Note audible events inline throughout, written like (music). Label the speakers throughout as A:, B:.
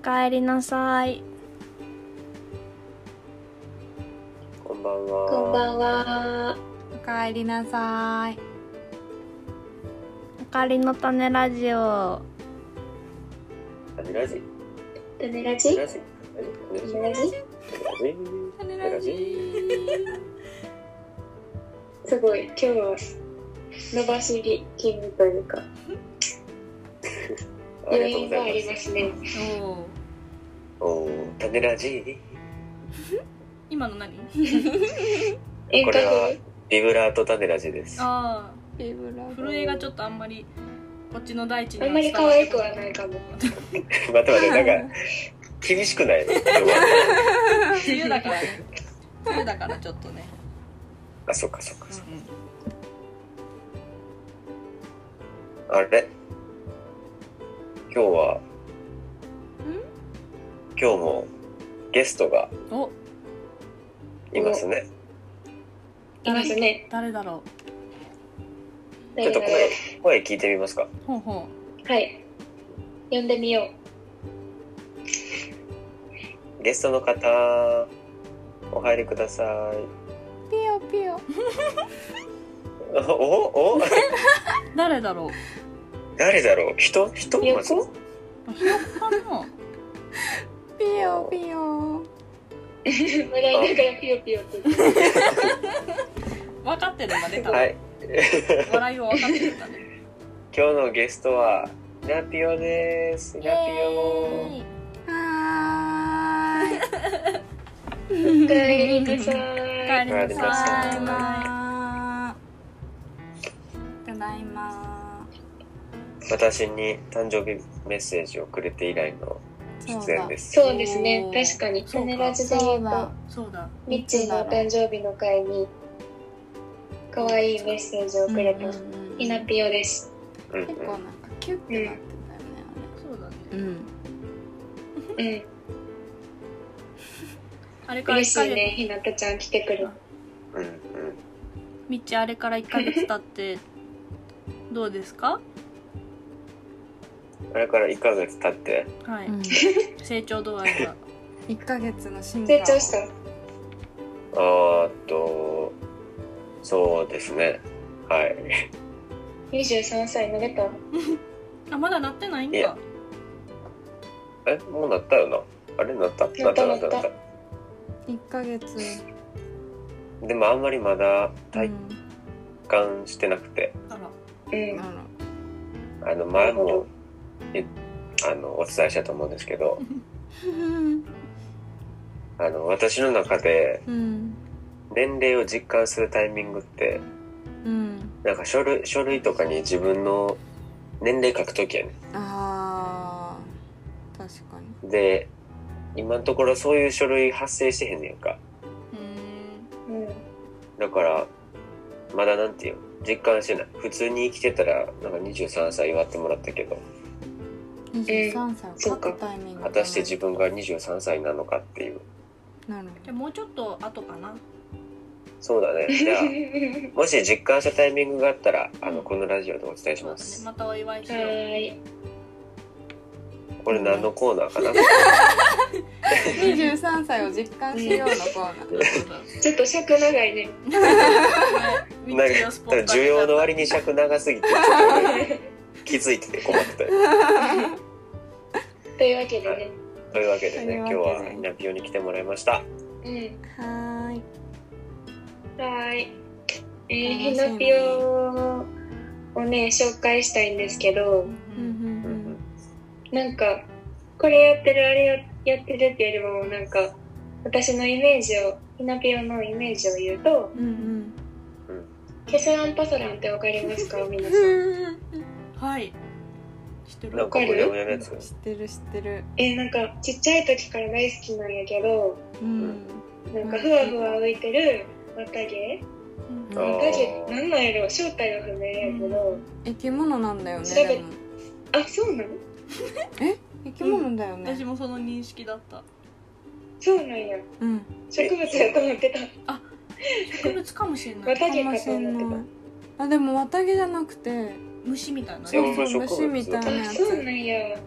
A: かえりなさい
B: こんばんは。
C: こんばんは。
A: おかえりなさいおかえりの種ラジオ
B: 種ラジ？
C: 種ラジ？
B: 種ラジ？
C: 種ラジ？
B: 種ラジ？
C: すごい、今日は伸ばし気味というか、(laughs) 余。韻がありますすね。
A: おお
B: おお、種ラジ。(laughs)
A: 今の何？(laughs)
B: これは
C: 風
B: ビブラート種ラジです。
A: あ
D: ビブラ
A: あ震えがちょっとあんまりこっちの大地に
C: あんまり可愛くはないかも。(laughs)
B: 待って待って、なんか厳しくないの？今日は
A: 梅雨だからね梅雨だからちょっとね
B: あ、そっかそっか
A: う
B: そっ
A: んうん
B: か。あれ？今日は？今日もゲストが
A: お
B: いますね。
C: いますね。
A: 誰だろ
B: ちょっと声、声聞いてみますか。
A: うほうほ
C: はい。呼んでみよ
B: ゲストの方。お入りください。
D: ピヨピヨ
B: お (laughs) お？お (laughs)
A: 誰だろう
B: 誰だろう？人？人？
C: う。
B: まず
C: 横
A: あひよこかな
D: ピヨピヨ。
C: 笑いながらピヨピヨと。
A: 分かってるんだね多分、
B: はい。
A: 笑いを分かってるんだね。(laughs)
B: 今日のゲストはナピオです。ナピオ
D: は
C: おかえりなさい。
A: おかえりなさい
B: おかえりなさい
A: ただいま
B: 私に誕生日メッセージをくれて以来の出演です。
C: そうですね。確かに。
A: そうか。
C: 種ラジで言うと、
A: そうだ。
C: ミッチーのお誕生日の会に、可愛いメッセージをくれた、
A: うん
C: ひなぴよです。
D: 結構なんかキュッてなって
A: そうだね。
D: たよね。
C: うん。(laughs)
A: あれから1ヶ月、
C: 嬉しいね、ひなたちゃん来てくれて。
B: うんうん。
A: みっちあれから1ヶ月経ってどうですか？
B: あれから1ヶ月経って。
A: はい、
D: うん、うん、
A: 成長度合いが。(laughs)
D: 1ヶ月の進化
C: 成長した。
B: あーっとそうですね。はい。
C: 23歳乗れた
A: あまだなってないん
B: いや。
A: か
B: えもうなったよな。あれなった？
C: なったなった
D: 1ヶ月。
B: でもあんまりまだ
D: う
B: 体
D: ん。
B: 感してなくて、
A: あら。
C: うん。
D: あ
B: あの前もえあのお伝えしたと思うんですけどあの私の中で
D: うん。
B: 年齢を実感するタイミングって
D: うん
B: なんか書類書類とかに自分の年齢書くときやね
D: あー確かに。
B: で今のところそういう書類発生してへんねんか。
A: うーん。
C: うん。
B: だからまだなんていうの実感してない。普通に生きてたらなんか23歳祝ってもらったけど
D: 23歳を書くタイミング
B: 果たして自分が23歳なのかっていう。
D: なる
A: じゃあもうちょっと後かな。
B: そうだね。(laughs) じゃあもし実感したタイミングがあったらあのこのラジオでお伝えし
A: そうだね。
B: ます
A: またお祝いし
C: は
A: よう。
B: これ何のコーナーかな
D: ？23歳を実感しようのコーナー。(laughs)
C: ちょっと尺長いね。
A: み
B: なんか需要の割に尺長すぎてちょっと。俺 (laughs) 気づいてて困ってたよ。(laughs)
C: というわけでね。
B: というわけでね今日はひなぴよに来てもらいました。
C: うん。
D: はーい。
C: はーい。えー、ひなぴよをね、紹介したいんですけど、
D: うんうん
C: なんか、これやってる、あれややってるっていうよりも、なんか、私のイメージを、ひなぴよのイメージを言うと、
D: うんうん。
C: ケセランパサランってわかりますか？(laughs) 皆さん。
D: うん
A: はい。知ってる？
B: なんか無料のやつ。
D: 知ってる知ってる。
C: えー、なんか、ちっちゃい時から大好きなんやけど、
D: うん。
C: なんか、ふわふわ浮いてる綿毛？綿毛、なんなんやろ？正体は不明やけど、
D: 生き物なんだよね
C: あ、そうなの？
D: 生き物だよね。
A: 私もその認識だった。
C: そうなんや。
D: うん。
C: 植物やと思ってた。
A: 植物かもしれない。
C: 綿毛か
D: かもしん
C: と思って
D: ないあでも綿毛じゃなくて
A: 虫みたいな。
D: そうそう。
B: 植物
D: 虫みたいなやつ。
C: そうなんや。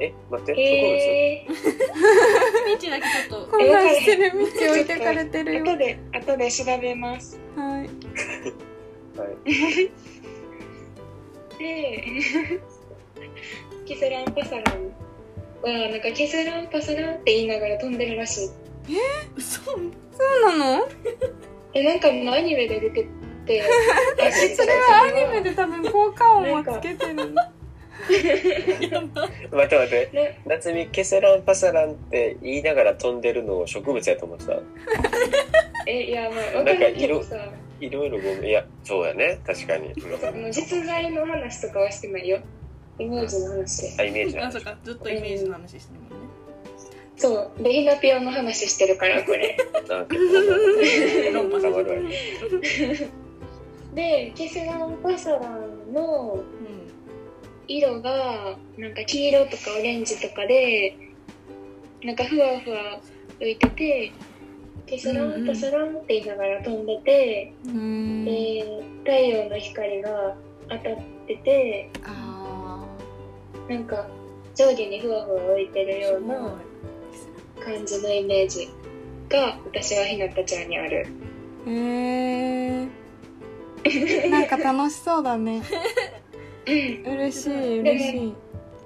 B: え、待って、
C: え
A: みちだけちょっと
D: 混乱してる道置いてかれてる
C: ー、
D: よ
C: 後で後で調べます。
D: はい。
B: 植物はい。
C: で (laughs) キスランパサラ。ンはなんかキスランパサランって言いながら飛んでるらしい。(laughs)
A: 嘘。
D: そうなの？
C: えなんかのアニメで出て
B: そ (laughs) (laughs)
D: それはアニメで多分効果音もつけてる (laughs)
B: 待って待って。
C: ね
B: 夏美ケセランパサランって言いながら飛んでるのを植物やと思ってた。
C: えいやまあわかんないけどさ
B: いろいろごめん。いや、そうやね。確かに。
C: もう実在の話とかはしてないよイメージの話
B: あ、イメージな
A: あ、そうか、ずっとイメージの話してるもんね。
C: そうでひなぴよの話してるからこれ
B: なんか、
A: 論破され。
C: でキスランパサランの
A: うん。
C: 色がなんか黄色とかオレンジとかでなんかふわふわ浮いててキスランパサランって言いながら飛んでて、
D: うん
C: で太陽の光が当たってて
D: あ
C: なんか上下にふわふわ浮いてるよ。うな感じのイメージが私はひなたちゃんにある
D: ーへえ (laughs) なんか楽しそうだね。
C: う (laughs) ん
D: 嬉しい嬉しい。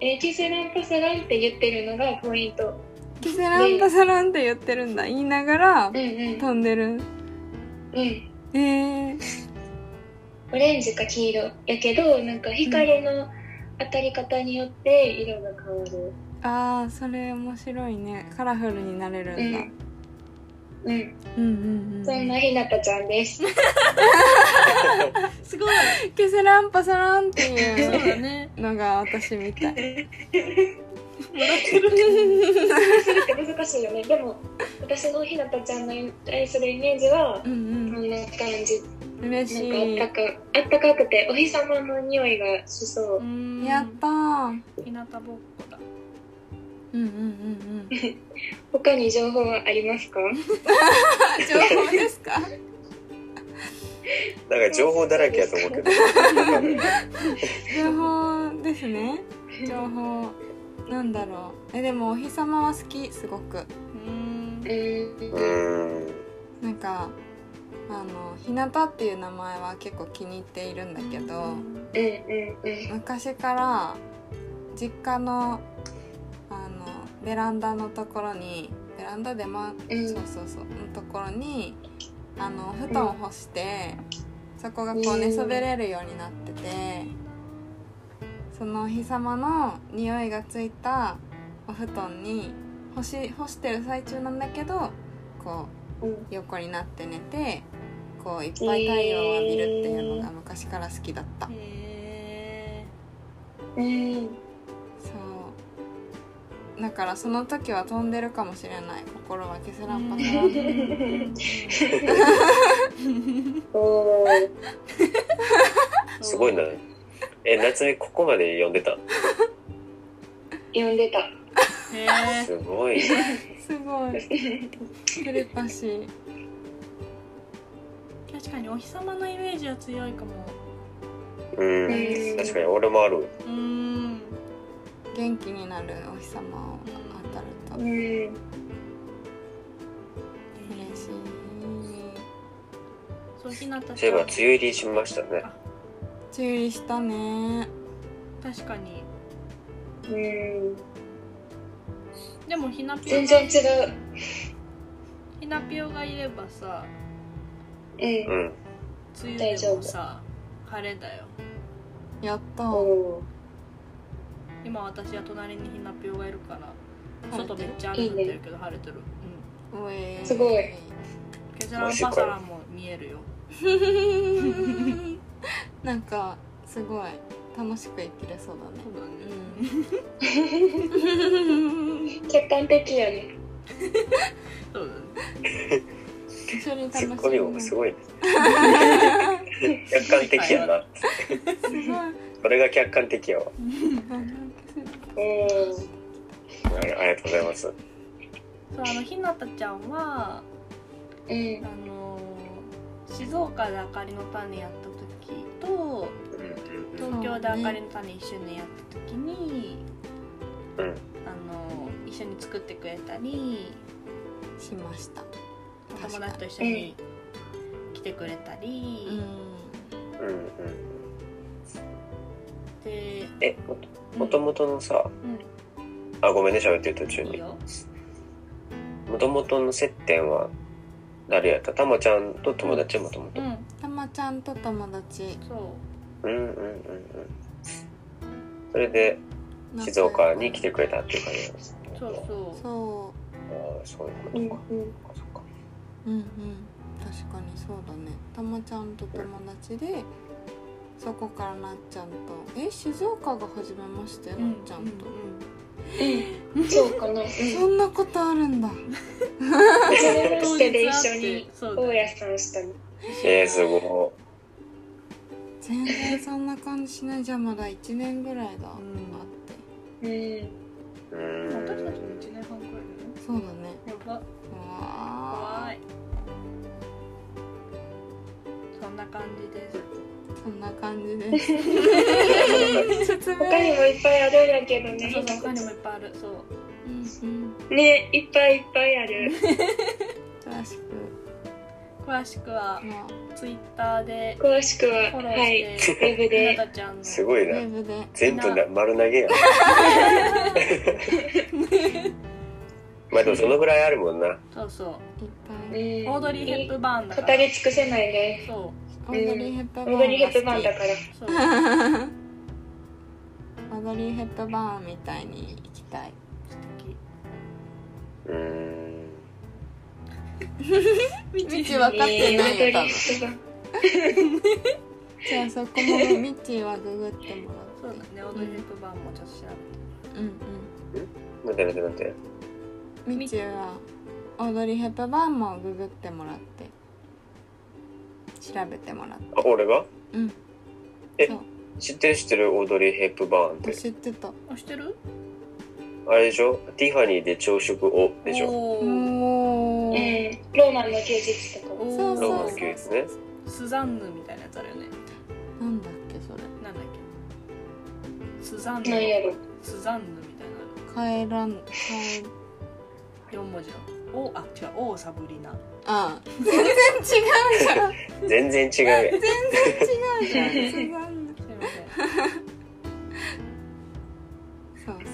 C: えーキスランパサランって言ってるのがポイント。
D: キセランパサランって言ってるんだ。言いながら
C: うんうん。
D: 飛んでる。
C: うん。
D: えー、
C: オレンジか黄色やけどなんか光の当たり方によって色が変わる。
D: あーそれ面白いね。カラフルになれるんだ、
C: うん、うん、
D: うん、うんうん。
C: そんなひなたちゃんです。(laughs)
A: すごい。
D: キセランパサランっていう
A: だね。
D: のが私みたい。
C: 難しいよねでも私のひなたちゃんの対するイメージは
D: うん
C: こんな感じ。
D: うん嬉しい。
C: なんかあったかあったかくてお日様の匂いがしそう。
A: うん
D: やったー。
A: 日向ぼっこ。だ。
D: うんうんうんうん。(laughs)
C: 他に情報はありますか？(laughs)
D: 情報ですか？(laughs)
B: なんか情報だらけやと思うけど。
D: 情報ですね。情報なんだろう。えでもお日様は好きすごく。
A: うん。
D: なんかあのひなたっていう名前は結構気に入っているんだけど
C: うんうんうん。
D: 昔から実家のベランダのところにベランダでま
C: うん。
D: そうそうそうのところにあの布団を干して、そこがこう寝そべれるようになってて、そのお日様の匂いがついたお布団に干し干してる最中なんだけどこう
C: うん。
D: 横になって寝てこういっぱい太陽を浴びるっていうのが昔から好きだった、
A: へ
C: うん。
D: そうだからその時は飛んでるかもしれない心は消せらんぱさ
C: おー
A: ー
B: すごいな。え、夏美ここまで読んでた？
C: 読んでた
A: へえ。
B: すごい。
D: すごいテレパシー
A: 確かにお日様のイメージは強いかも。
B: うん。確かに俺もある。
A: うん。
D: 元気になるお日様を当たると
C: うん
D: 嬉しい
A: そうひなた
B: そういえば梅雨入りしましたね。
D: 梅雨入りしたね
A: 確かに。
C: うん
A: でもひなぴょ
C: 全然違う
A: ひなぴょがいればさ、
C: うん
B: うん。
A: 梅雨でもさ、晴れだよ。
D: やった
C: お
A: 今私は隣にひなぴょがいるから、外めっちゃ雨降ってるけど晴れてる。うん。
D: うえー
C: すごい
A: ケジャランパサラも見えるよ。(laughs)
D: なんかすごい楽しく生きれそうだね
C: ー客観的やね
A: そうだね。
D: 一緒に楽し
B: ツッコミもす
D: い
B: ごいね。(laughs) 客観的やな。
D: すごい
B: これが客観的やわ。(laughs)
C: お
B: ありありがとうございます。
A: そうあのひなたちゃんは
C: ーうん
A: あの静岡であかりの種やった時と東京であかりの種一緒にやった時に
B: うん。
A: 一緒に作ってくれたり
D: しました。
A: お友達と一緒に来てくれた
D: う
A: り、
D: ん
B: うんうん。
A: で、
B: えもともとのさ
A: うん、
B: あごめんね喋ってる途中に。もともとの接点は誰やった？たまちゃんと友達もともと。
A: うん。
D: たまちゃんと友達。
A: そう。
B: うんうんうんうん。それで静岡に来てくれたっていう感じなんですね。
A: そうそ
D: そ
B: ああそういうことか、
C: うんうん。
B: そっか
D: ううんうん。確かにそうだね。たまちゃんと友達でそこからなっちゃんと。え静岡が初めましてなっちゃんと、
C: うん (laughs) そうかな。うん。
D: そんなことあるんだ。
C: 初めましてで一緒に
A: そうだ
C: 大家さんしたの。
B: えー、すご
D: 全然そんな感じしない。じゃあまだ1年ぐらいだ、
A: ん。
D: あって。
C: うん。
B: いうーん。
A: 私たちも1年半くらいだよ。
D: そうだね。
A: やば。
D: わ
A: 怖い。そんな感じです。
D: ーそんな感じで。(laughs) す
C: 他にもいっぱいあるんやけどね。
A: そうそう他にもいっぱいあるそう。
D: うんうん。
C: ねいっぱいいっぱいある。(laughs)
D: 詳しく。
A: 詳しくは
D: まあ
A: ツイッターで
C: 詳しくははいウェブ
A: ひ
C: で。
A: なたちゃんの。
B: すごいな。
D: ウェブで。
B: 全部な丸投げや。ん (laughs) まあでもそのぐらいあるもんな。
A: そうそう。
D: いっぱ
C: う
D: い
C: ん
A: オードリー・ヘップバーンだから。
C: 語り尽くせないね。
A: そ
D: オードリー・ヘップバーン
C: オードリー・ヘップバーンだ
D: が
C: から。
D: オードリー・ヘップバーンみたいに行きたい。
A: 素敵
B: うーん。
D: ミチ分かってないよ多分。じゃあそこもミチはググっても
A: そうだねオードリー・ヘップバーンもちょっと調
D: らううんうん。
B: なんてなんてなんて。
D: ミチはオードリー・ヘップバーンもググってもらって調べてもらって。
B: あ俺が？
D: うん。
B: え
D: そう。
B: 知ってる知ってるオードリー・ヘップバーンって。
D: 知ってた。
A: べあ知ってる？
B: あれでしょ？ティファニーで朝食をでしょ。
A: おー。
D: おー。
C: うんローマンの休日とか
A: おー
D: そうそう
B: ローマの休日ね。
A: スザンヌみたいなやつあるよね。
D: なんだっけそれ。
A: なんだっけ？スザンヌスザンヌみたいな
D: 帰らん帰
A: 4文字のおあ違うオーサブリナ。
D: あ全然違うじゃん。
B: 全然違う
D: 全然違うじゃん。すごい
A: すいません。
D: そう。そう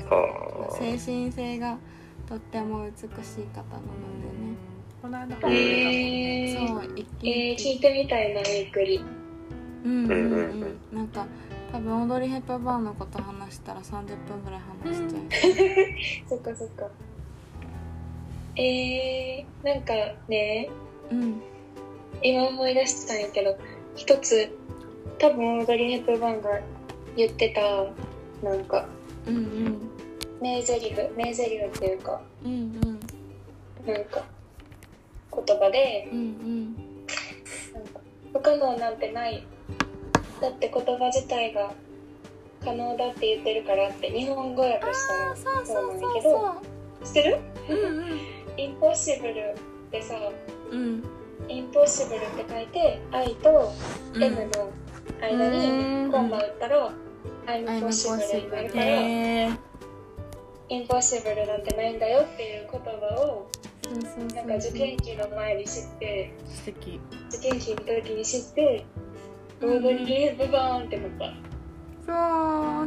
D: そう
B: はあ
D: 精神性がとっても美しい方なのでね。
A: この間本出
C: えー
D: そう一気
C: えー、聞い
D: に
C: てみたいなゆっくり。
D: うんうんう
B: うん。うんん
D: なんか多分オードリー・ヘップバーンのこと話したら30分ぐらい話しちゃ (laughs)
C: そっかそっかえー、なんかね
D: ううん。
C: 今思い出したんやけど一つ多分オードリー・ヘップバーンが言ってたなんか
D: うんうん。
C: 名台詞名台詞っていうか
D: うんうん。
C: なんか言葉で
D: うんうん。
C: なんか不可能なんてないだって言葉自体が可能だって言ってるからって日本語訳したの
D: そう
C: なん
D: そう
C: やけど知ってる？
D: そううん
C: インポッシブルってさ
D: うん。
C: インポッシブルって書いて I と
D: うん。
C: M の間
D: うん。
C: にコンマ打ったら I'm
D: I'm
C: possible になるから
A: えー、
C: インポッシブルなんてないんだよっていう言葉をなんか受験期の前に知って受験期の時に知ってオードリー・ヘップバーンって思った。
D: そう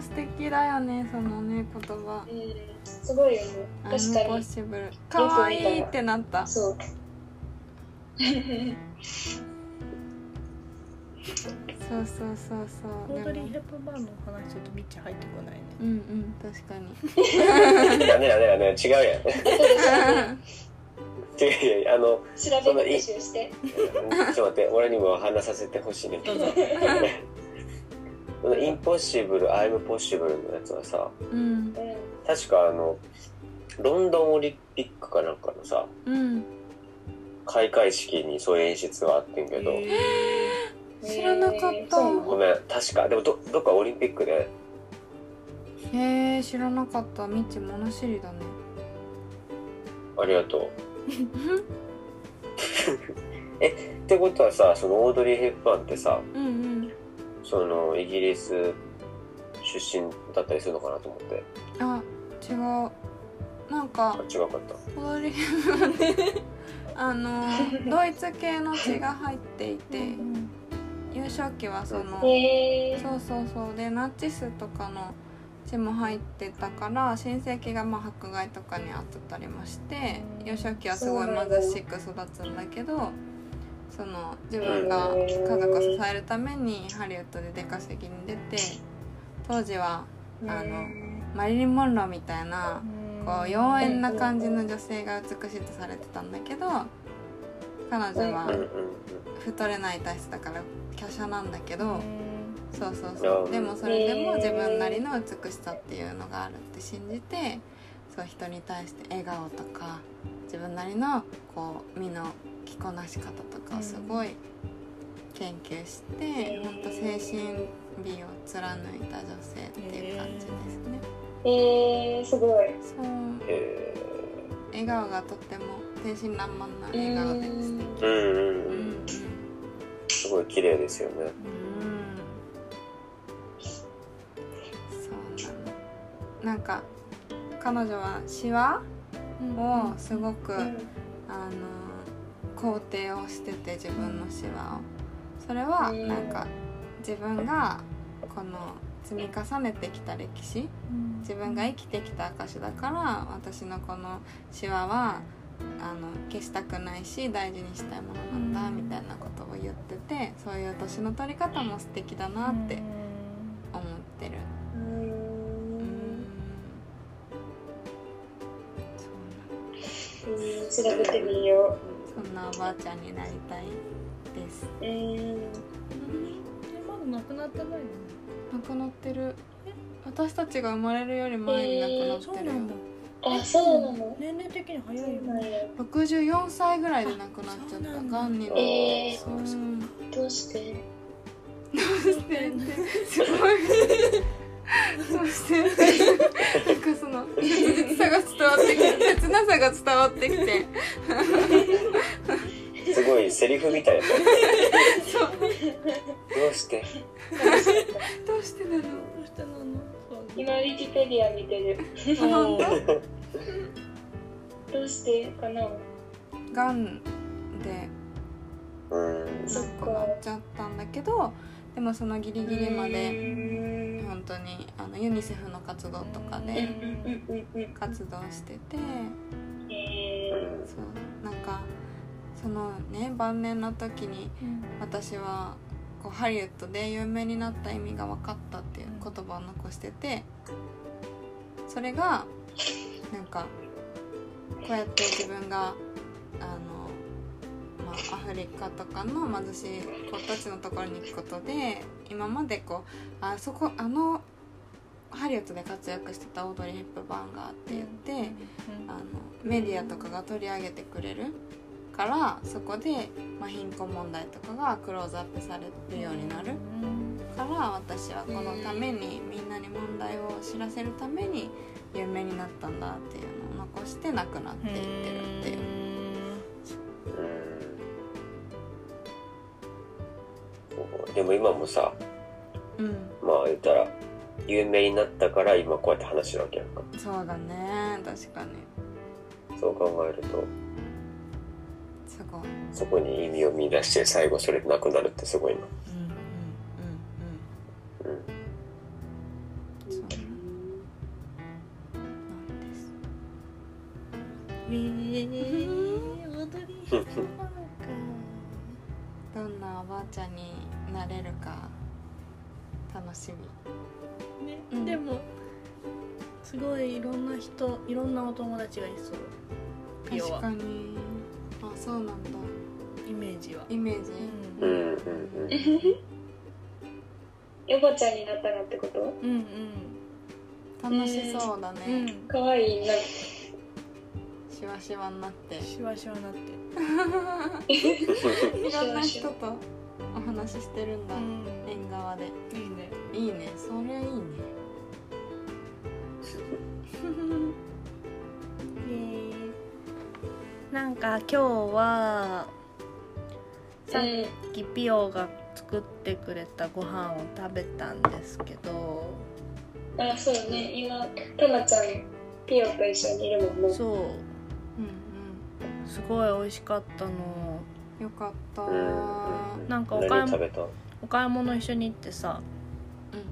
D: 素敵だよねそのね言葉。
C: うんすごいよね「確かに。
D: possible」かわいいってなった。
C: そう。
D: そうそうそうそう。
A: オードリー・ヘップバーンの話ちょっとミッチ入ってこないね。
D: うんうん確かに。
B: 違うやん。(laughs) 違ういやあの
C: 調べ復習して。
B: ちょっと待って俺にも話させてほしいね。
A: どうぞ
B: このインポッシブルアイムポッシブルのやつはさ
D: うん。
C: うん
B: 確かあのロンドンオリンピックかなんかのさ
D: うん。
B: 開会式にそういう演出があってんけど、
A: え
D: 知らなかった。
B: ごめん。確か。でもどどっかオリンピックで。
D: へえ知らなかった。みち物知りだね。
B: ありがとう。(laughs) えってことはさそのオードリー・ヘップバーンってさ
D: うんうん
B: そのイギリス出身だったりするのかなと思って。
D: あ違う
B: あ
D: か
B: 違かった。
D: 踊りはねあのドイツ系の血が入っていて幼少期はそのそうそうそう。でナチスとかの血も入ってたから親戚がまあ迫害とかにあってたりもして幼少期はすごい貧しく育つんだけどその自分が家族を支えるためにハリウッドで出稼ぎに出て当時はあのマリリン・モンローみたいなこう妖艶な感じの女性が美しいとされてたんだけど彼女は太れない体質だから華奢なんだけど。そうそうそう。でもそれでも自分なりの美しさっていうのがあるって信じてそう人に対して笑顔とか自分なりのこう身の着こなし方とかをすごい研究して、
C: うん
D: ほんと精神美を貫いた女性っていう感じですね。
C: えー、すごい。
D: そう。
B: へ
D: 笑顔がとっても天真爛漫な笑顔で素敵。
B: ー。うんうん
D: う
B: うん。んすごい綺麗ですよね。
D: うん。そうなのなんか彼女はシワをすごく、
C: うん。
D: あの肯定をしてて自分のシワを。それは
C: うん
D: なんか自分がこの積み重ねてきた歴史。自分が生きてきた証だから私のこのシワはあの消したくないし大事にしたいものなんだみたいなことを言っててそういう年の取り方も素敵だなって思ってる。
C: う
D: うん
C: 調べてみよ
D: そんなおばあちゃんになりたいです。
C: ううん
A: まだなくなってないの？
D: 亡くなってる。私たちが生まれるより前に亡くなってるよ。
C: あそうなの？
A: 年齢的に早
C: そうなんや
D: 64歳ぐらいで亡くなっちゃった。がんになっ
C: え
D: て。うん
C: どうして？
D: すごい。(laughs) そして、なんかその切実さが伝わってきて、切なさが伝わってきて。
B: すごいセリフみたい。などうして？
D: どうしてなの？
A: どうしてなの？
C: 今ウィキペディア見てる。
A: そう
C: どうしてかな？
D: がんで
B: うん。
C: そっか
D: 亡くなっちゃったんだけど、でもそのギリギリまで。
C: うん
D: 本当にあのユニセフの活動とか
C: うん
D: で活動してて
C: え
D: そうなんかそのね晩年の時に私はこうハリウッドで有名になった意味が分かったっていう言葉を残しててそれがなんかこうやって自分があの、まあ、アフリカとかの貧しい子たちのところに行くことで今までこうあそこあのハリウッドで活躍してたオードリー・ヘップバーンがって言って、あのメディアとかが取り上げてくれるからそこで、まあ、貧困問題とかがクローズアップされるようになる。から私はこのためにみんなに問題を知らせるために有名になったんだっていうのを残して亡くなっていってるっていう。
B: うんでも今もさ
D: うん、
B: まあ言ったら有名になったから今こうやって話してるわけやんか。
D: そうだね。確かに。
B: そう考えると。
D: すごい。
B: そこに意味を見出して最後それでなくなるってすごいな
D: 確かに。あ、そうなんだ。
A: イメージは、
D: イメージ。
B: うんうんうん
C: おばちゃんになったらってこと？
A: うん、うん
D: 楽しそうだ
A: う
D: ね。
A: ん
C: かわいいな
D: しわしわになって。
A: シワシワなって
D: いろんな人とお話ししてるんだ。
A: うん
D: 縁側で。
A: いいね
D: いいね。それいいね。(laughs)
A: なんか今日はさっ
C: う
A: きピオが作ってくれたご飯を食べたんですけど。
C: んあそうね。今たまちゃんピオと一緒にいるもんね。
A: そう。
D: うんうん。
A: すごい美味しかったの。
D: よかった。
A: なんかお買い物
B: 何食べた？
A: お買い物一緒に行ってさ。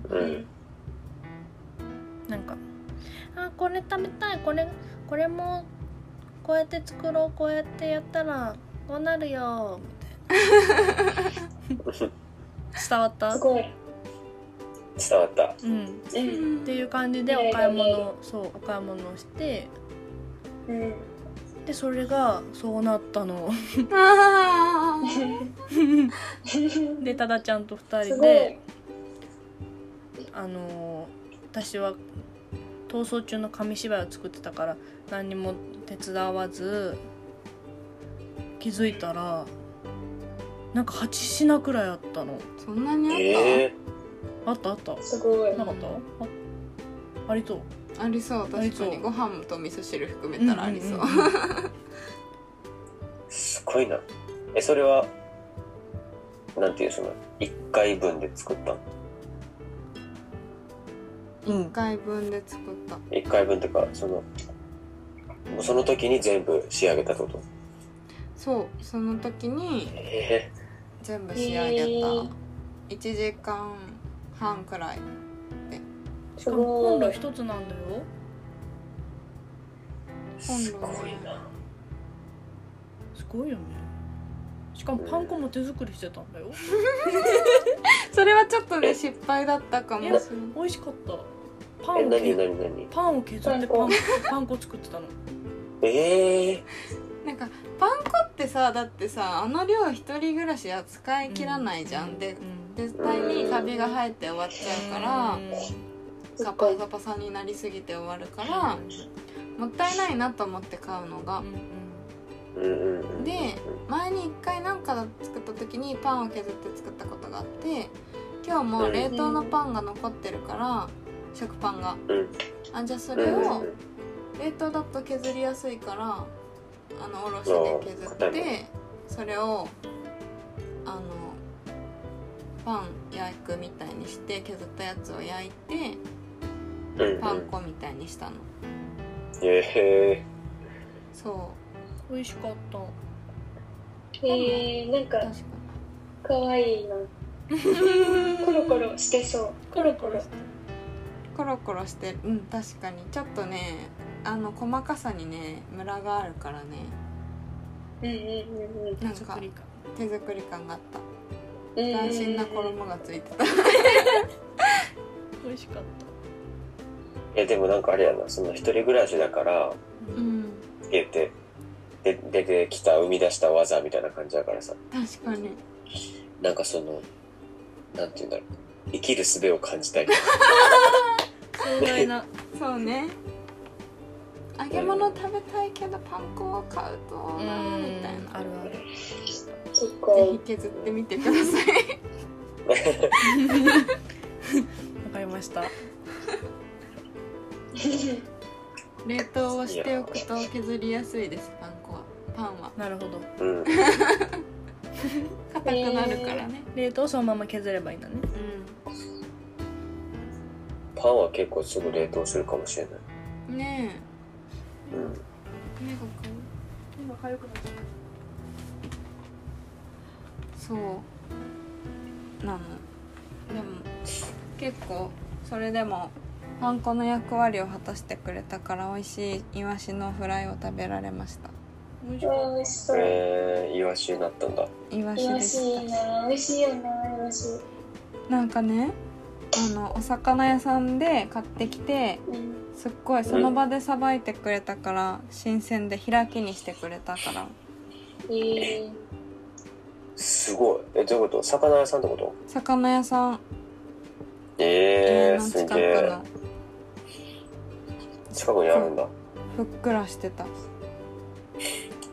D: うん。
B: うん。
A: なんか「あこれ食べたい。これこれもこうやって作ろうこうやってやったらこうなるよ」みたいな。伝わった？
C: すごい。
B: 伝わった。
A: うん。
C: うん
A: っていう感じでお買い物そうお買い物をして。
C: うん。
A: でそれがそうなったの。
D: あ
A: でただちゃんと2
C: すご
A: 人で
C: い。
A: あのー私は逃走中の紙芝居を作ってたから何にも手伝わず気づいたらなんか8品くらいあったの。
D: ーそんなにあった、
B: え
A: あったあった。
C: すごい。
A: なかった？あありそう。
D: ありそう確かに。ご飯と味噌汁含めたらありそう,、
B: すごいな。えそれはなんていうその1回分で作ったの？
A: うん。
D: 1回分で作った。
B: 1回分っていうかそのもうその時に全部仕上げたってこと？
D: そうその時に
B: え
D: 全部仕上げた、
C: へー。
D: 1時間半くらい
A: しかもコンロ一つなんだよ。
B: ー、すごいな。
A: すごいよね。しかもパン粉も手作りしてたんだよ。(laughs)
D: それはちょっとね失敗だったかもしれない。
A: 美味しかったパンを
B: え何
A: 削
B: 何何？
A: パンを削ってパン。パン粉作ってたの。
B: ええ
D: なんかパン粉ってさだってさあの量一人暮らしは使い切らないじゃん、で
A: うん
D: 絶対にカビが生えて終わっちゃうから、
A: うん。
D: サパサパさになりすぎて終わるから、もったいないなと思って買うのが、
A: うん
B: うん。うんうん
D: で前に一回なんか作った時にパンを削って作ったことがあって今日も冷凍のパンが残ってるから食パンが。
B: うん。
D: あじゃあそれを冷凍だと削りやすいからあのおろしで削ってそれをあのパン焼くみたいにして削ったやつを焼いてパン粉みたいにしたの。
B: ええ
D: そ
A: 美味しかった。
C: えー、なんか
D: か
C: かわいいな。(laughs) コロコロしてそう。コロコロ
D: にコロコロしてるうん確かに。ちょっとねあの細かさにねムラがあるからね。
C: うんうんうんうん。
D: なんか
A: 手作り
D: 感。があった。
C: うんうん
D: 斬新な衣がついてた。
A: 美味しかっ
B: えでもなんかあれやな。その一人暮らしだから
A: た
D: うん。
B: 言ってで出てきた生み出した技みたいな感じだからさ。
D: 確かに。
B: なんかそのなんていうんだろう。生きる術を感じたり (laughs)
A: 壮大な
D: そうね。揚げ物食べたいけどパン粉を買うと
A: う
D: なーみたいな。
A: あるある。
D: ぜひ削ってみてください。(laughs)
A: わかりました。(laughs)
D: 冷凍をしておくと削りやすいですパン粉は。パンは。
A: なるほど。
B: うん。(laughs)
D: 硬くなるからね、
A: 冷凍そのまま削ればいいんだね
B: パンは結構すぐ冷凍するかもしれない。
D: うんね
B: うん。
D: え目がかゆ
A: 今かゆくなっちゃっ
D: そう。なの。でも結構それでもパン粉の役割を果たしてくれたから美味しいイワシのフライを食べられました。
A: 美味しかっ
C: うわ美味しそう
B: えー、イワシになったんだ。
D: イワシ
C: イワシいいな。美味しいよなイワシ
D: たなんかねあのお魚屋さんで買ってきて
C: うん
D: すっごいその場でさばいてくれたから新鮮で開きにしてくれたから。
C: えー、
B: すごい。えどういうこと？魚屋さんってこと？
D: 魚屋さん。
B: えー、
D: の
B: すげえ
D: 近くの
B: 近くにあるんだ。
D: ふっくらしてた。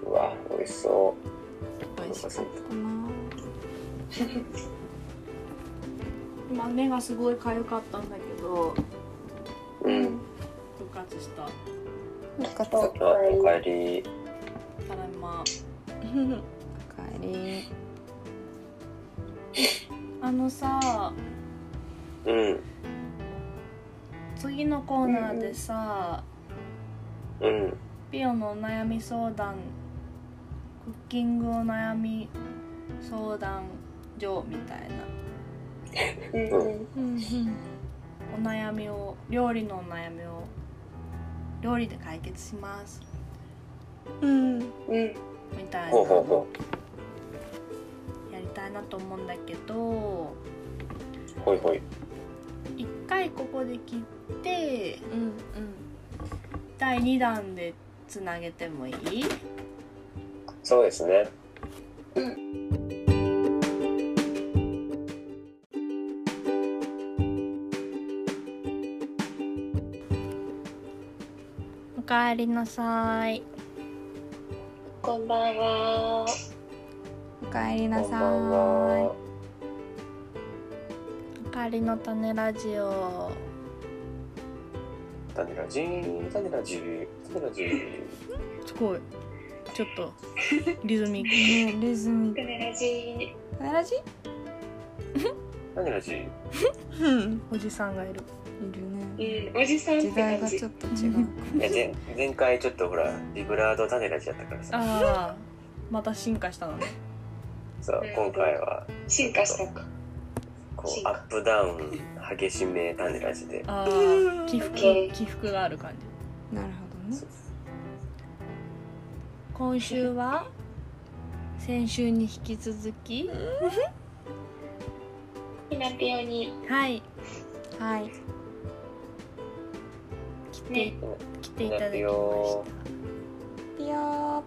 B: うわ美味しそ
D: 美味しかったな (laughs)
A: 今目がすごいかゆかったんだけど
B: ううん。
A: 復活した。
D: 復活。
C: お
B: かえり。
A: ただいま。
D: おかえり。
A: あのさ
B: うん。
A: 次のコーナーでさ、
B: うん。
A: ピオのお悩み相談クッキングお悩み相談所みたいな
C: うんうん。
A: お悩みを料理のお悩みを料理で解決します。
D: うん。
C: うん。
A: みたいな
B: ほうほう
A: の
B: ほ
A: やりたいなと思うんだけど
B: うほいほい。
A: 一回ここで切って
D: うん
A: 第2弾でつなげてもいい？
B: そうですね。
A: おかえりなさい。
C: こんばんは。
D: おかえりなさ
B: こんばんは
A: おかえりの種ラジオ。
B: タネラジータネラジータネラジー。
A: すごい。ちょっとリズミッ
D: いねリズミ
C: カメラジ
D: タネラジ？(laughs)
B: タネラジ
A: おじさんがいる
D: るね。
C: うんおじさん
D: 時代がちょっと違う。か
B: いや前前回ちょっとほらビブラードタネラジやったからさ。
A: ああまた進化したのね。
B: そう今回は
C: 進化したか。
B: こうアップダウン激しめタネラジで。
A: ああ起伏起伏がある感じ。
D: なるほどね。
A: 今週は先週に引き続き
C: ひなぴよに。
A: はい。
D: はい。
A: 来て
C: ね。
A: 来ていただきまし
B: よ
D: ピヨ
A: た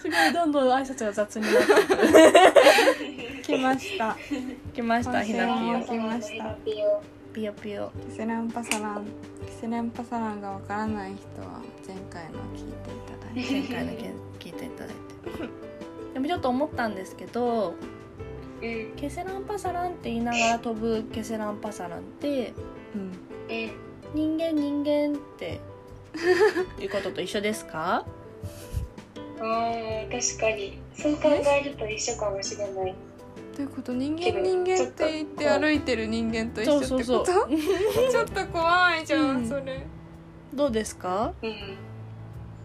A: すごいどんどん挨拶が雑になって。
D: ー (laughs) 来ました。
A: ききましたひなぴよ。
D: 来ました。
C: ひなぴよ。
A: ぴよぴよ。
D: キセランパサラン。キセランパサランがわからない人は前回の聞いていただいて。
A: 前回の件聞いていただいて。でもちょっと思ったんですけど
C: うん
A: ケセランパサランって言いながら飛ぶケセランパサランって
D: うん。
C: うん
A: 人間人間っていうことと一緒ですか？(laughs)
C: あー確かに。そう考えると一緒かもしれない。
D: ということ？人間人間って言って歩いてる人間と一緒ってこと？
A: そうそう (laughs)
D: ちょっと怖いじゃん、
A: うん。
D: それ。
A: どうですか？
C: うん。
B: え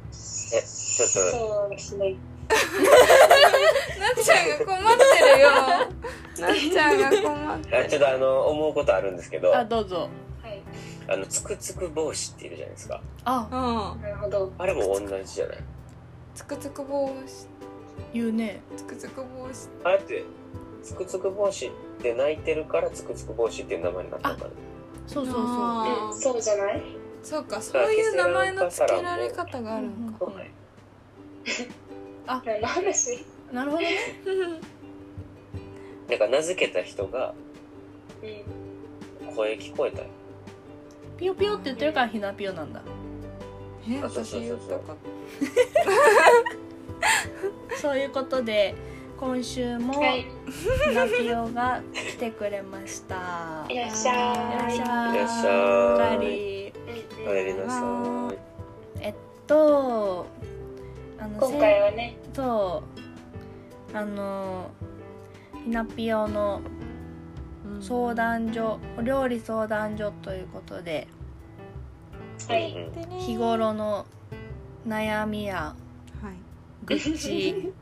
B: ちょっと。
C: そうですね。
D: な (laughs) っちゃんが困ってるよ。なっちゃんが困って
B: あちょっとあの思うことあるんですけど。
A: あ
B: あ
A: どうぞ。
C: はい。
B: のつくつく帽子っているじゃないですか。
A: あ。
D: うん。
C: なるほど。
B: あれも同じじゃない？
D: つくつく帽子。
A: 言うね。
D: つくつく帽子。
B: あれってつくつく帽子って泣いてるからつくつく帽子っていう名前になったのかな？
A: そうそうそう。
C: そうじゃない？
D: そうかそういう名前の付けられ方があるのか、
B: はい。(laughs)
C: 何の話？
A: なるほどね。(laughs)
B: なんか名付けた人が
C: うん。
B: 声聞こえたよ。
A: ピヨピヨって言ってるからひなぴよなんだ。
D: え
B: あそうそうそうそう。
D: 私言ったか。(laughs)
A: そういうことで今週も
C: はい。
A: ひなぴよが来てくれました。
C: いらっしゃい。
A: いらっしゃい。
B: いらっしゃい。
A: おかえり。
B: おやりなさい。
A: えっとあの
C: 今回はね。
A: せそうあのひなぴよの相談所お料理相談所ということで
C: はい。
A: 日頃の悩みや
D: はい。
A: 愚痴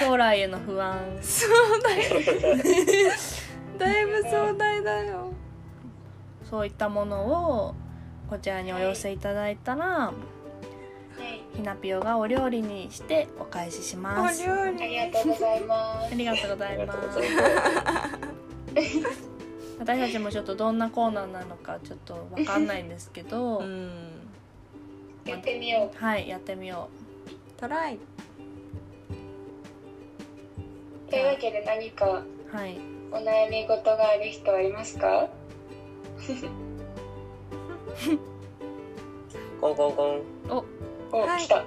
A: 将来への不安。
D: そうだよだいぶ壮大だよ。
A: そういったものをこちらにお寄せいただいたら
C: はい
A: ひなぴよがお料理にしてお返しします。
D: お料
C: ありがとうございます。
A: ありがとうございます。私たちもちょっとどんなコーナーなのかちょっとわかんないんですけど、
D: うん。
C: やってみよ
A: はいやってみよ
D: トライ。
C: うというわけで何か
A: うはい。
C: お悩み事がある人はいますか？
B: コンコンコン。
C: お、
D: はい。
C: 来た。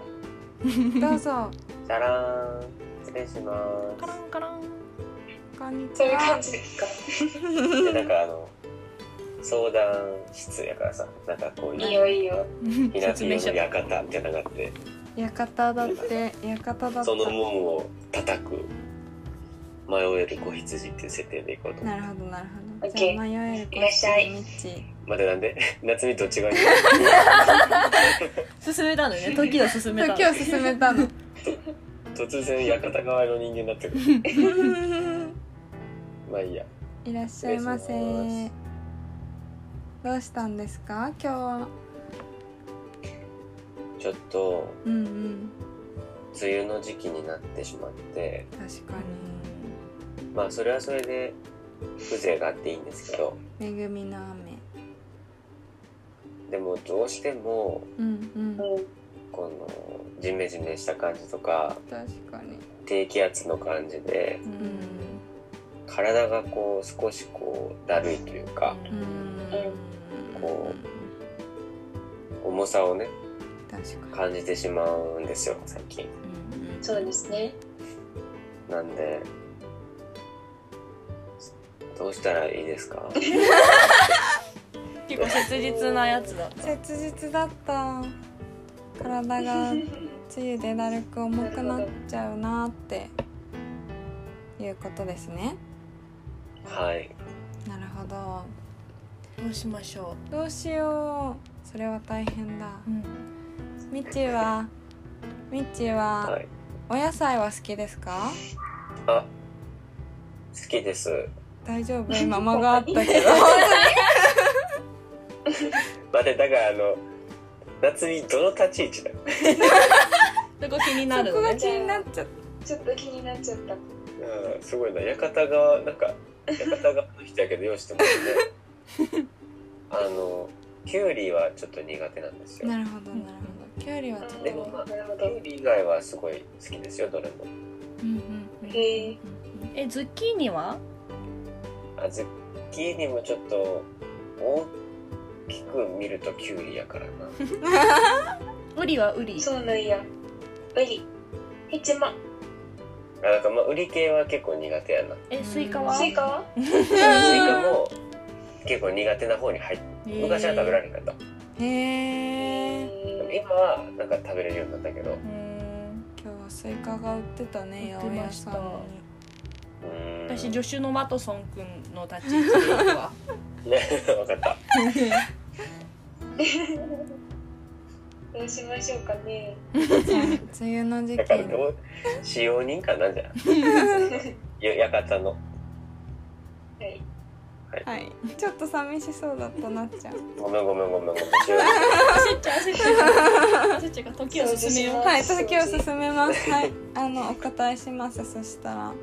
C: (laughs)
D: どうぞ。
B: じゃらーん。失礼しま
A: カランカラン。
D: こんにち
C: そういう感
D: は
C: じですか。
B: す (laughs) でなんかあの相談室やからさなんかこう
C: いい
B: いう
C: よいいよ。
B: ひなぴよの館みたいなのがあって。
D: 館だって館だった。
B: その門を叩く。迷える子羊っていう設定でいこうと思う。
D: なるほどなるほど。じゃあ迷える
C: いらっしゃい
D: ミッチ
B: 待ってなんで (laughs) 夏美どっち側に
A: 進めたのね。(laughs) 時を進めたの。
D: 今日進めたの。(laughs)
B: 突然館側の人間になってる。まあいいや。
D: いらっしゃいませ。どうしたんですか？今日は。
B: ちょっと
D: うんうん
B: 梅雨の時期になってしまって。
D: 確か
B: まあそれはそれで風情があっていいんですけど。
D: に恵みの雨
B: でもどうしても
D: うんうん。
C: うん
B: このジメジメした感じとか
D: 確かに。
B: 低気圧の感じで
D: うん
B: 体がこう少しこうだるいというか
D: うん。
B: こ重さをね感じてしまうんですよ最近。
D: うんうん。
C: そうですね。
B: なんでどうしたらいいですか？(laughs)
A: 結構切実なやつだった。
D: 切実だった。体が梅雨でだるく重くなっちゃうなって。いうことですね。
B: はい。
D: なるほど。
A: どうしましょ
D: どうしよう。それは大変だ。
A: う、うん、
D: みちは？みちは？
B: はい。
D: お野菜は好きですか？
B: あ好きです。
D: 大丈夫？今間があったけど (laughs)
B: 待ってだからあの夏美どの立ち位置だよ。(laughs)
A: そこ気になるのね。
D: そこが気になっちゃっ
C: ちょっと気になっちゃった。
B: うんすごいな。館側なんか館側の人やけどようしてますね。(laughs) あのキュウリはちょっと苦手なんですよ。
D: たなるほどなるほど。きゅうりはちょっと
B: でもまあキュウリ以外はすごい好きですよどれも。
D: うんうんうん
C: へえ
A: えズッキーニは？
B: あズッキーニもちょっと大きく見るとキュウリやからな。(laughs)
A: ウリはウリ
C: そうなんや。ウリヘチマ
B: あなんかまあウリ系は結構苦手やな。
A: えスイカは？
C: スイカは？
B: スイカも結構苦手な方に入って昔は食べられなかった。
D: へえ
B: 今はなんか食べれるようになったけど。
A: うー。ん
D: 今日はスイカが売ってたね
A: 売ってました。
D: 八百屋さんに。
A: 私助手のワトソンくんの立ち位置でいくわ。(laughs)
B: ね分かった (laughs) (laughs)
C: どうしましょうかね。
D: 梅雨の時期。
B: だからどう使用人かなんじゃん (laughs) や館の。
C: はい。
D: はい。ちょっと寂しそうだったなっちゃん。
B: ごめんごめんごめん。ごめん使用人
A: 焦っちゃう焦っちゃう焦っちゃうから時を進めよう
D: はい時を進めますはいあのお答えしますそしたら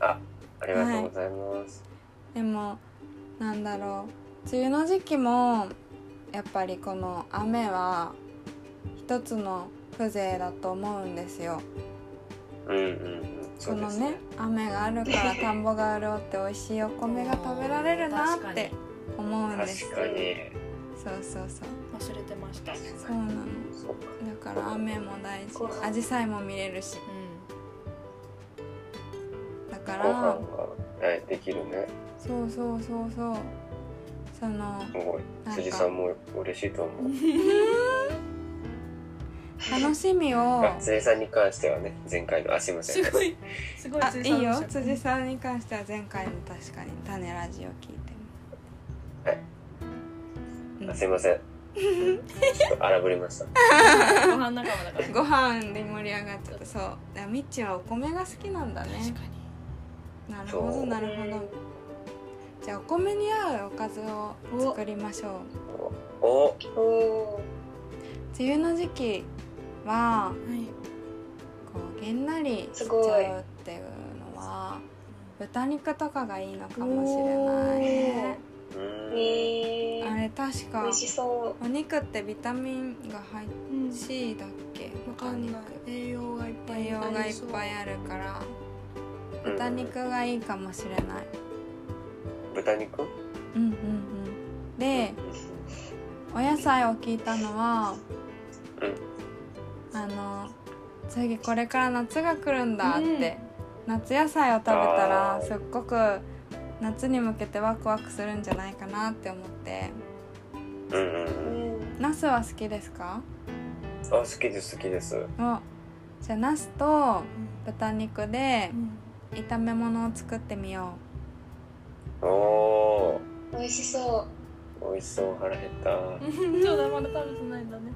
B: あありがとうございます、
D: でもなん。だろう梅雨の時期もやっぱりこの雨は一つの風情だと思うんですよ。
B: うんうんうんそ
D: のね雨があるから田んぼが潤って美味しいお米が食べられるなって思うんです
B: 確かに。
D: そうそうそう。
A: 忘れてました
D: そうなの。だから雨も大事。紫陽花も見れるし。だから
B: はいできるね。
D: そうそうそうそうその
B: 辻さんも嬉しいと思う。(laughs)
D: 楽しみを。
B: あ辻さんに関してはね前回のあすいません。
A: すごいすごい
D: あいいよ。
A: 辻さん
D: に関しては前回の確かに種ラジオ聞いて
B: はい。
D: うん。
B: あすいません。ちょっと荒ぶりました。
A: ご飯仲間だから。
D: ご飯で盛り上がっちゃった。そう。だみっちはお米が好きなんだね。
A: 確かに。
D: なるほどなるほどじゃあお米に合うおかずを作りましょう。
B: お。
C: おお
D: 梅雨の時期は
A: はい。
D: こうげんなりしちゃうっていうのは豚肉とかがいいのかもしれないね。あれ確か
C: 美味しそ
D: お肉ってビタミンが入っ
A: うん
D: C だっけ？
A: わかんない。栄養がいっぱい
D: 栄養がいっぱいあるから
B: うん。
D: 豚肉がいいかもしれない
B: 豚肉？
D: うんうんうん。でお野菜を聞いたのはあの次これから夏が来るんだって、夏野菜を食べたらすっごく夏に向けてワクワクするんじゃないかなって思って。
B: うんうん
C: う
B: うん
D: は好きですか？
B: あ好きです好きです。
D: おじゃあナスと豚肉で炒め物を作ってみよ
B: おお
C: 美味しそ
B: 美味しそう腹減った。
A: そうだまだ食べてないんだね。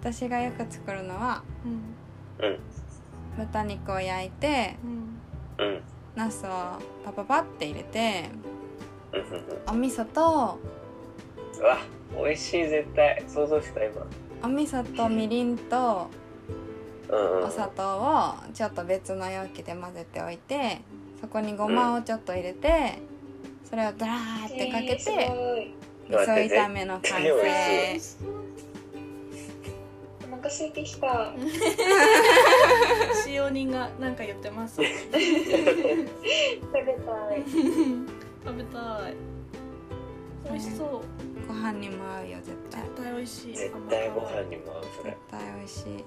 D: 私がよく作るのは
A: うん。
B: うん。
D: 豚肉を焼いて
A: うん。
B: うん
D: ナスをパパパって入れて
B: うん。うんうん
D: お味噌と
B: うわ美味しい絶対。想像した今。
D: お味噌とみりんと
B: うんうん。
D: お砂糖をちょっと別の容器で混ぜておいてそこにごまをちょっと入れてそれをダラーってかけ
C: えーす
D: て味噌炒めの完
B: 絶対美
D: 成。
B: 味
C: お腹空いてきた。(laughs)
A: 使用人がなんか言ってます。
C: 食べたい。
A: 食べたい。美味しそう。
D: ご飯にも合うよ絶対。
A: 絶対美味しい。
B: 絶対ご飯にも合うそれ。
D: 絶対美味しい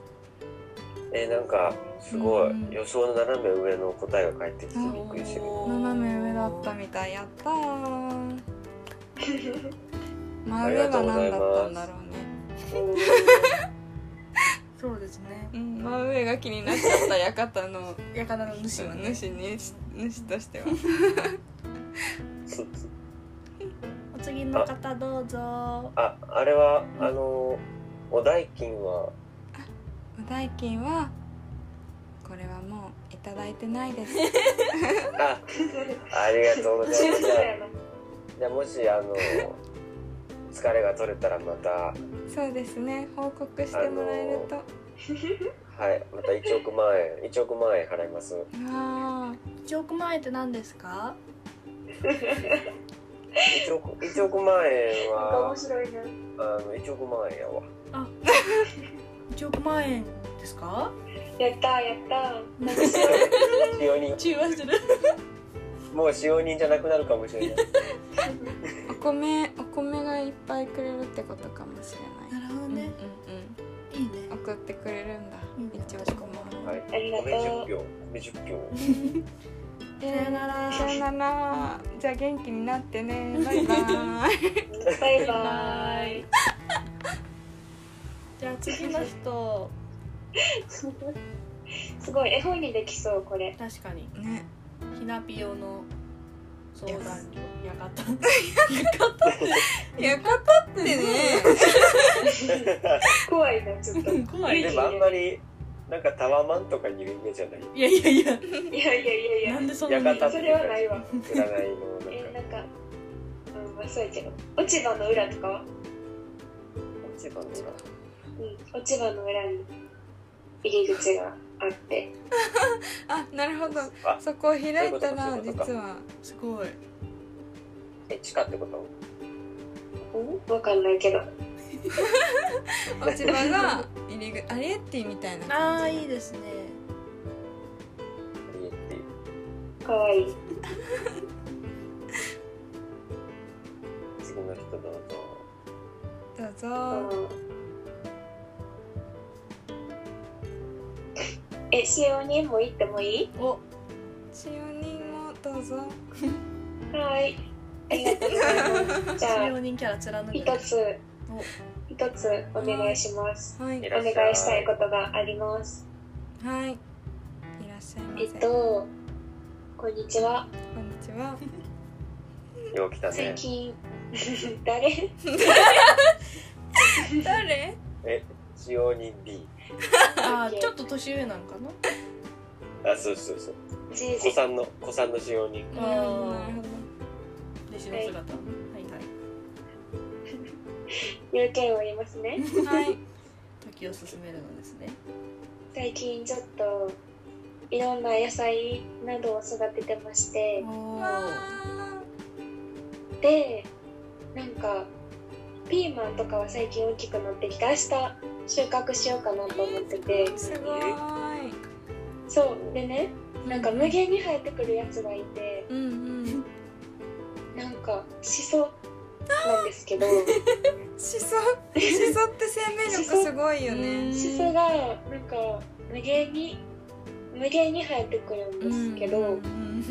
B: えなんかすごい、
D: うん。
B: 予想の斜め上の答えが返ってきてびっくりしてる。
D: 斜め上だったみたい。やったー。真上は何だったんだろうね。
A: そうですね。
D: うん。真上が気になっちゃった館の。
A: 館の主はね。
D: 主に主としては。(laughs)
A: お次の方どうぞ。
B: ああれはあのお代金は
D: お代金はこれはもういただいてないです。
B: あ (laughs) ありがとうございます。じゃあもしあの疲れが取れたらまた
D: そうですね。報告してもらえると、
B: はい。また1億万円1億万円払います。
D: あ
A: 1億万円って何ですか
B: ？1億1億万円
C: なんか面
B: は
C: 白いな。
B: あの1億万円やわ
A: 1億万円ですか？
C: やったーやった。
B: 使用人
A: 中和する。
B: もう使用人じゃなくなるかもしれない。
D: ーお米お米がいっぱいくれるってことかもしれない。
A: なるほどね。
D: うんうん
A: いいね。
D: うん送ってくれるんだ。
A: いいね。
D: 一億万
B: はい。
C: ありがとう。
B: 米10票。米10票。(laughs)
A: さよなら。
D: さよなら。じゃあ元気になってね。バイバイ。(laughs)
C: バイバイ
A: じゃあ次の人。(laughs)
C: すごい絵本にできそうこれ。
A: 確かに。
D: ね。
A: ひなぴよの相談料や。かた
D: 館ってね。
C: 怖いなちょっと。
A: 怖い。
B: でもあんまりなんかタワマンとかにいるイメージじゃない？
A: いやいやいや。
C: いやいやいやいや。
A: なんでそんなに？
B: 館
C: それはないわ。
B: 占いのなんか
C: えなんかうんまあそうやけど落ち葉の裏とかは？
B: 一番の裏
C: うん。落ち葉の裏に入り口があって。(laughs)
D: あなるほど。
B: あ
D: そこを開いたら実は。
A: すごい。
B: え地下ってこと？
C: うん？わかんないけど。(laughs)
D: 落ち葉が入り口アリエッティみたいな
A: あ
D: 感じ。
A: あいいですね。
B: 家っていう
C: かわいい。(laughs)
B: 次の人どうぞ。
D: どうぞ
C: え使用人も行ってもいい？
A: お
D: 使用人もどうぞ。
C: はい。(laughs) ありがとうございます。じゃあ
A: 使用人キャラ貫く
C: 一つ
A: お
C: 一つお願いします。
D: はい
B: い。
C: お願いしたいことがあります。
D: はい。いらっしゃいませ。
C: えっとこんにちは。
D: こんにちは。
B: よう来たね。
C: 最近 (laughs) 誰？(laughs)
D: 誰？
B: え使用人 B
A: あー (laughs) ちょっと年上なんかな？
B: あそうそうそう。子さんの子さんの使用人
A: あー
D: なるほど。
A: 弟子の姿。はい。はい。(laughs)
C: 要件を言いますね。
D: はい。(laughs)
A: 時を進めるのですね。
C: 最近ちょっといろんな野菜などを育ててまして。でなんかピーマンとかは最近大きくなってきて明日収穫しようかなと思ってて。
D: ーすごい。
C: そう。でねなんか無限に生えてくるやつがいて。
D: うんうん
C: なんかシソなんですけど。
D: しそしそって生命力すごいよね。
C: シソがなんか無限に無限に生えてくるんですけど、
D: うん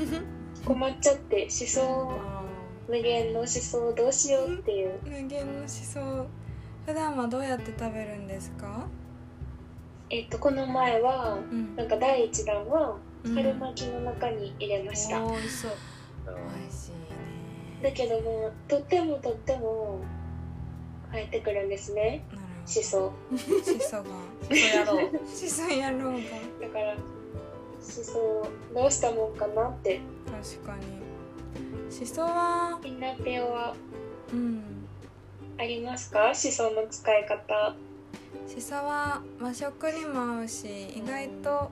C: 困っちゃってシソ
A: あ
C: 無限のシソをどうしようっていう。
D: 無限のしそ普段はどうやって食べるんですか？
C: えっとこの前は
D: うん。
C: なんか第一弾は
D: うん。
C: 春巻きの中に入れました、
A: ーおー美味しそう。
B: あ
D: 美味しいね。
C: だけどもとってもとっても生えてくるんですね。
D: なる
C: しそ
D: ほどしそが？
A: そうやろう。(laughs)
D: しそやろうが
C: だからしそどうしたもんかなって。
D: 確かに。しそは
C: みんなペオは
D: うん
C: ありますか？しその使い方。
D: しそは和食にも合うし意外と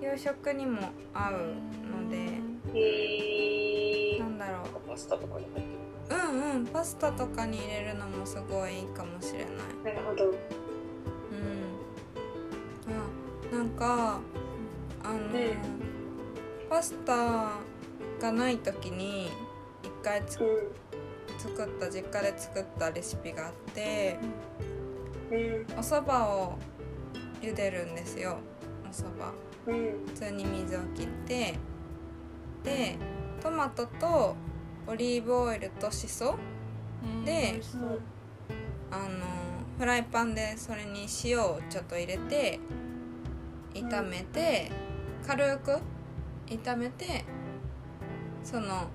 D: 洋食にも合うので
C: へえ
D: なんだろう。
B: パスタとかに入ってる。
D: うんうんパスタとかに入れるのもすごいいいかもしれない。
C: なるほど。
D: うん。あなんかあの、
C: ん
D: パスタがない時に一回つ
C: う
D: 作った実家で作ったレシピがあって
C: ん。うん。
D: お蕎麦を茹でるんですよ。お蕎麦。
C: うん。
D: 普通に水を切って。でトマトとオリーブオイルとしそで
C: うん。
D: あのフライパンでそれに塩をちょっと入れて炒めて、軽く炒めてその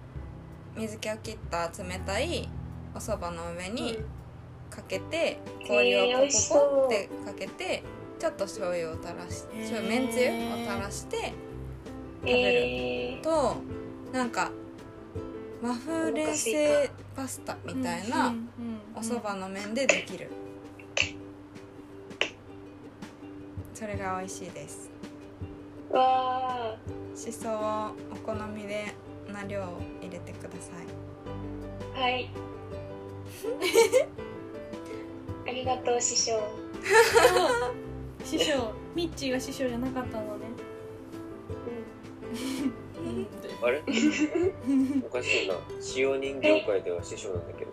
D: 水気を切った冷たいお蕎麦の上にかけて氷を
C: へー美
D: ポポコってかけてちょっと醤油を垂らし
A: へー。
D: そうめんつゆを垂らしてべる。
C: えー、
D: となんか和風冷製パスタみたいなお蕎麦の麺でできる。それが美味しいです。
C: わ
D: しそをお好みでな量入れてください。
C: ーはい。(laughs) ありがとう師匠。(laughs)
A: 師匠。ミッチーが師匠じゃなかったのね。
B: あれ？(laughs) おかしいな。使用人業界では師匠なんだけど。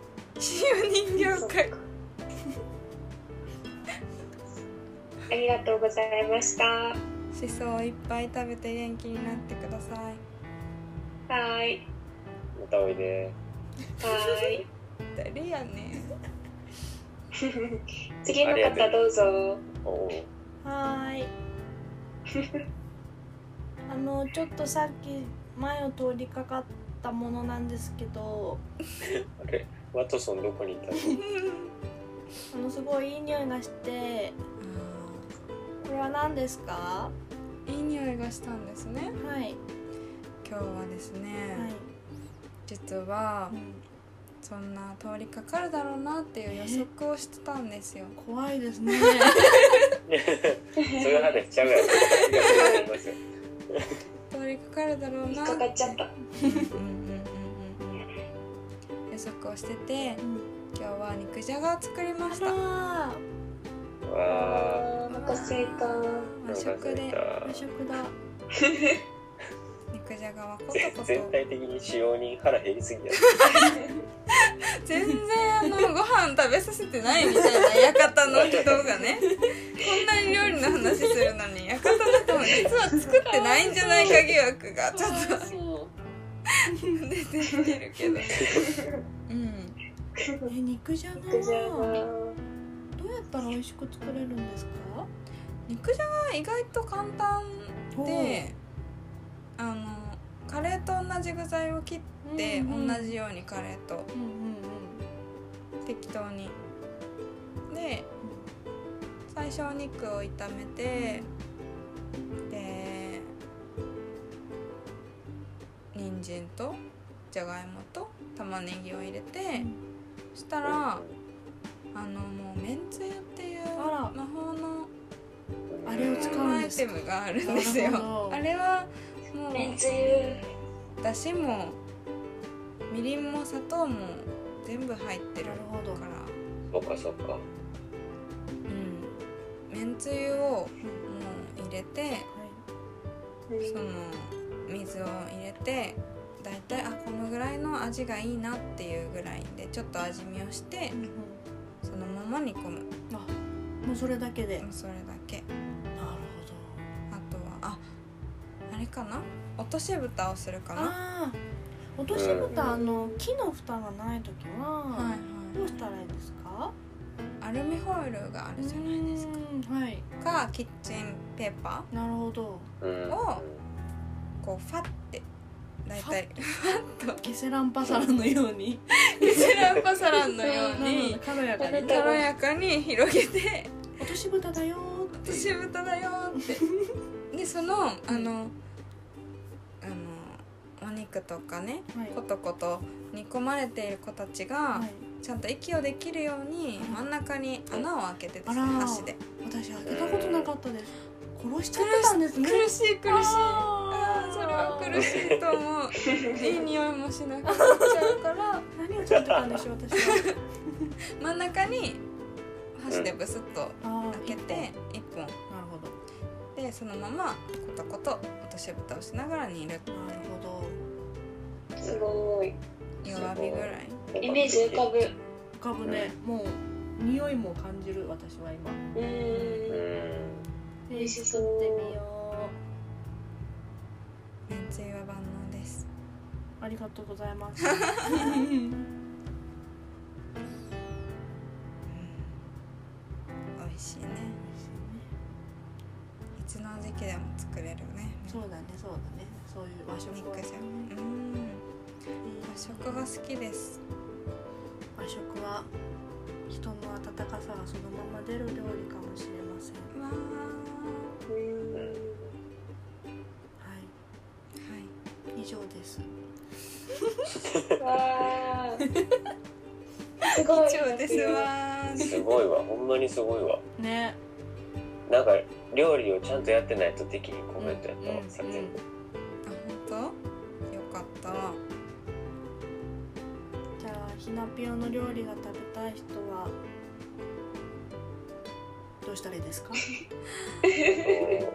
D: 塩人形界。
C: ありがとうございました。は
D: しそをいっぱい食べて元気になってください
C: ーい。
B: またおいで。
C: はーい。
D: 誰やね
C: 次の方どうぞ。
A: はーい。(laughs) あのちょっとさっき前を通りかかったものなんですけど。
B: あれ？ワトソンどこにいたの？(laughs)
A: あのすごいいい匂いがして。これは何ですか？
D: いい匂いがしたんですね。
A: はい
D: 今日はですね、
A: はい、
D: 実は
A: うん
D: そんな通りかかるだろうなっていう予測をしてたんですよ。
A: 怖いですね。
B: そういう話しちゃうやろ
D: 通りかかるだろうな
C: 引っかかっちゃった。
D: うんうんうんうんうん。予測をしてて
A: うん。
D: 今日は肉じゃがを作りま
A: あ
D: した。
A: ら
B: わ
C: あー。お腹すいた。
B: ー
D: 和食で。
A: ー和食だ
D: 肉じゃがはコト
B: ぜ
D: コト
B: 全体的に使用人腹減りすぎや。
D: 全然あのご飯食べさせてないみたいな館の人がねこんなに料理の話するのに館の人も実は作ってないんじゃないか疑惑がちょっと。出てきてるけど。うん。
A: え肉じゃがはどうやったら美味しく作れるんですか？
D: 肉じゃがは意外と簡単であのカレーと同じ具材を切って同じようにカレーと適当に。で最初お肉を炒めてで人参とじゃがいもと玉ねぎを入れてそしたらあのもうめんつゆっていう魔法の
A: あれを使うん
D: アイテムがあるんですよ。あれはも
C: めん。
D: う
C: つゆ
D: だしもみりん。も砂糖も全部入ってる
A: なるほど
D: から
B: そうかそうか。
D: うん。めんつゆをもう入れて
A: はい。
D: その水を入れてだいたいあこのぐらいの味がいいなっていうぐらいでちょっと味見をして
A: うんうん。
D: そのまま煮込む。
A: あもうそれだけで。
D: それだけあれかな？落とし蓋をするか
A: ど
D: な
A: 落とし蓋あの木の蓋がない時は、
D: はいはい
A: どうしたらいいですか？
D: アルミホイルがあるじゃないですか。
A: うんはい。
D: かキッチンペーパ
A: なるほど。
B: うん。
D: をこうファって大体
A: ケセランパサラのように。
D: ケセランパサランのように。
A: 軽やかに。
D: 軽やかに広げて。
A: 落とし蓋だよーって
D: 私豚だよってでそのあのあのお肉とかね
A: はい。
D: コトコト煮込まれている子たちが、
A: はい。
D: ちゃんと息をできるように真ん中に穴を開けてですね
A: あら
D: 箸で。
A: 私開けたことなかったです。殺しちゃってたんですね。
D: 苦しい苦しい。あ
A: あー
D: ーそれは苦しいと思う。(laughs) いい匂いもしなくなっちゃうから。
A: 何をちゃってたんでしょう私は。(laughs)
D: 真ん中に箸でブスッと
A: あー。
D: 開けて1本でそのままコトコト落とし蓋をしながら煮る
A: なるほど。
C: すごい。
D: 弱火ぐらい。
C: イメージ浮かぶ。
A: 浮かぶね。もう匂いも感じる私は今。
C: う
B: うん。
C: ん美味しそ
A: ってみよ
D: めんつゆは万能です。
A: うありがとうございます。(laughs)
D: 美味しいねいつの時期でも作れるね。
A: そうだねそうだね。そういう和食は
D: 肉じゃ
A: ね
D: ん。うん和食が好きです。
A: 和食は人の温かさがそのまま出る料理かもしれません。
D: わ
C: うん
A: はい。
D: ーはい。
A: 以上です。
C: わー。(laughs) すごい。
D: 以上ですわ。
B: すごいわ。ほんまにすごいわ。
A: ね
B: なんか料理をちゃんとやってないと的にコメントやったわ、
A: うん
B: さっ
D: あ本当？よかった。
A: じゃあひなぴよの料理が食べたい人はどうしたらいいですか？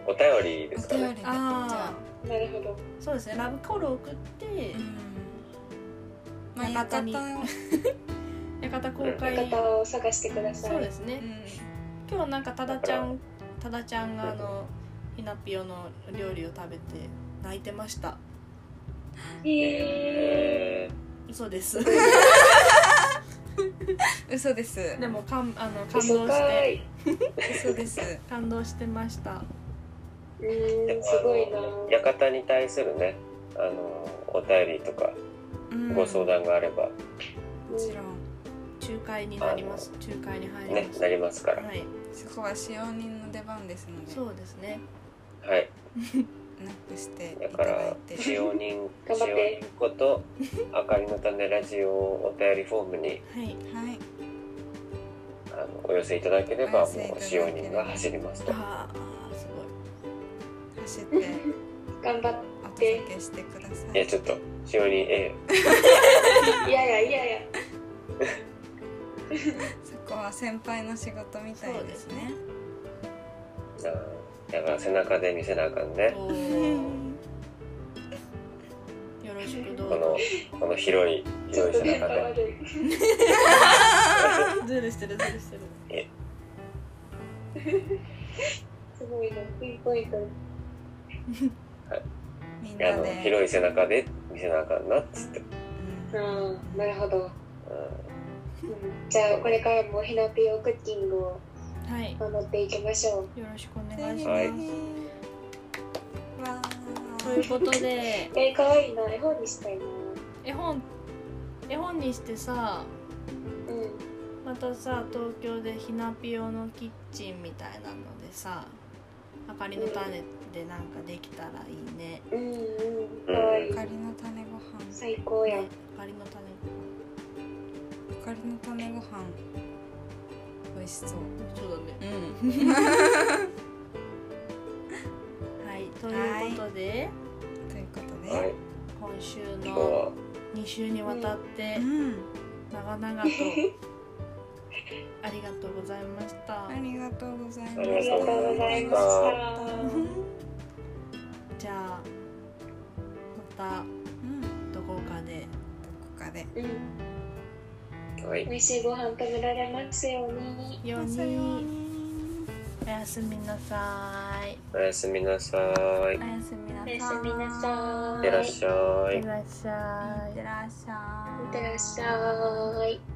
B: おお便りですかね。
D: お便り
A: あ
D: あ
C: なるほど
A: あそうですね。ラブコールを送って
D: うん。まあ
A: 館に。(laughs) (laughs)
D: 館
A: 公開。
C: 方を探してください。
A: そうですね。
D: うん。
A: 今日はなんかただちゃんただちゃんがあのひなぴよの料理を食べて泣いてました。
C: へえ
B: え
A: 嘘です。(laughs)
D: 嘘です。
A: でもかんあの感動して。
C: い。
D: 嘘です。(laughs)
A: 感動してました。
C: うんすごいな。
B: 館に対するねあのお便りとか
D: うん。
B: ご相談があれば。
D: もちろん
A: 仲介になります。仲介に入ります、
B: ねなりますから。
A: はい
D: そこは使用人の出番ですので
A: そうですね。
B: はい。
D: なくしてい
B: だ
D: ただ
B: から
D: いて
B: 使用人使用人こと (laughs) あかりの種ラジオお便りフォームに
A: はい。
D: はい。
B: あのお寄せいただければもう使用人が走りますと。
A: あーあーすごい。
D: 走って (laughs)
C: 頑張っ
D: お届けしてください。
B: いやちょっと使用人 A (laughs)
C: いやいやいやいや (laughs)
D: そこは先輩の仕事みたいですね。
B: あーだから背中で見せなあかんね。
A: よろしくどう
B: この
A: ぞ
B: この広い広い背中で。
A: ズルしてるズルしてる。
C: すごいなピンポイント。
B: あの
D: みんなで。
B: 広い背中で見せなあかんなっつって、
D: うん。
C: うんなるほど、
B: う
C: うん、じゃあこれからもひなぴよクッキングを
A: はい。
C: 守っていきましょう。
A: よろしくお願いし
B: はい。
A: ます、
D: わ
A: ということで。
C: えー、かわいいな。絵本にしたいな。
A: 絵本絵本にしてさ
C: うん。
A: またさ東京でひなぴよのキッチンみたいなのでさあかりの種でなんかできたらいいね。
C: うんうん。かわいい。
D: あかりの種ご飯。
C: 最高やん。
A: あかりの種。
D: あかりの種ご飯。美味しそう。
A: そうだね。
D: うん。
A: はいということで、
D: ということで、
B: はい。
A: 今週の
B: は。
A: 2週にわたって
D: うん。
A: 長々と (laughs) ありがとうございました。
D: ありがとうございます
B: あ
C: ありがとうございました。
A: じゃあま
D: うん。
A: たどこかで。
D: どこかで。
C: うん
B: はい。
C: 美味しいご飯食べられますように。
D: よう
A: に。
D: に。
A: おやすみなさい。
B: おやすみなさい。
D: おやすみなさい。
C: おやすみなさ
B: いってらっしゃい。
A: いってらっしゃい。
D: いってらっしゃい。
C: いってらっしゃい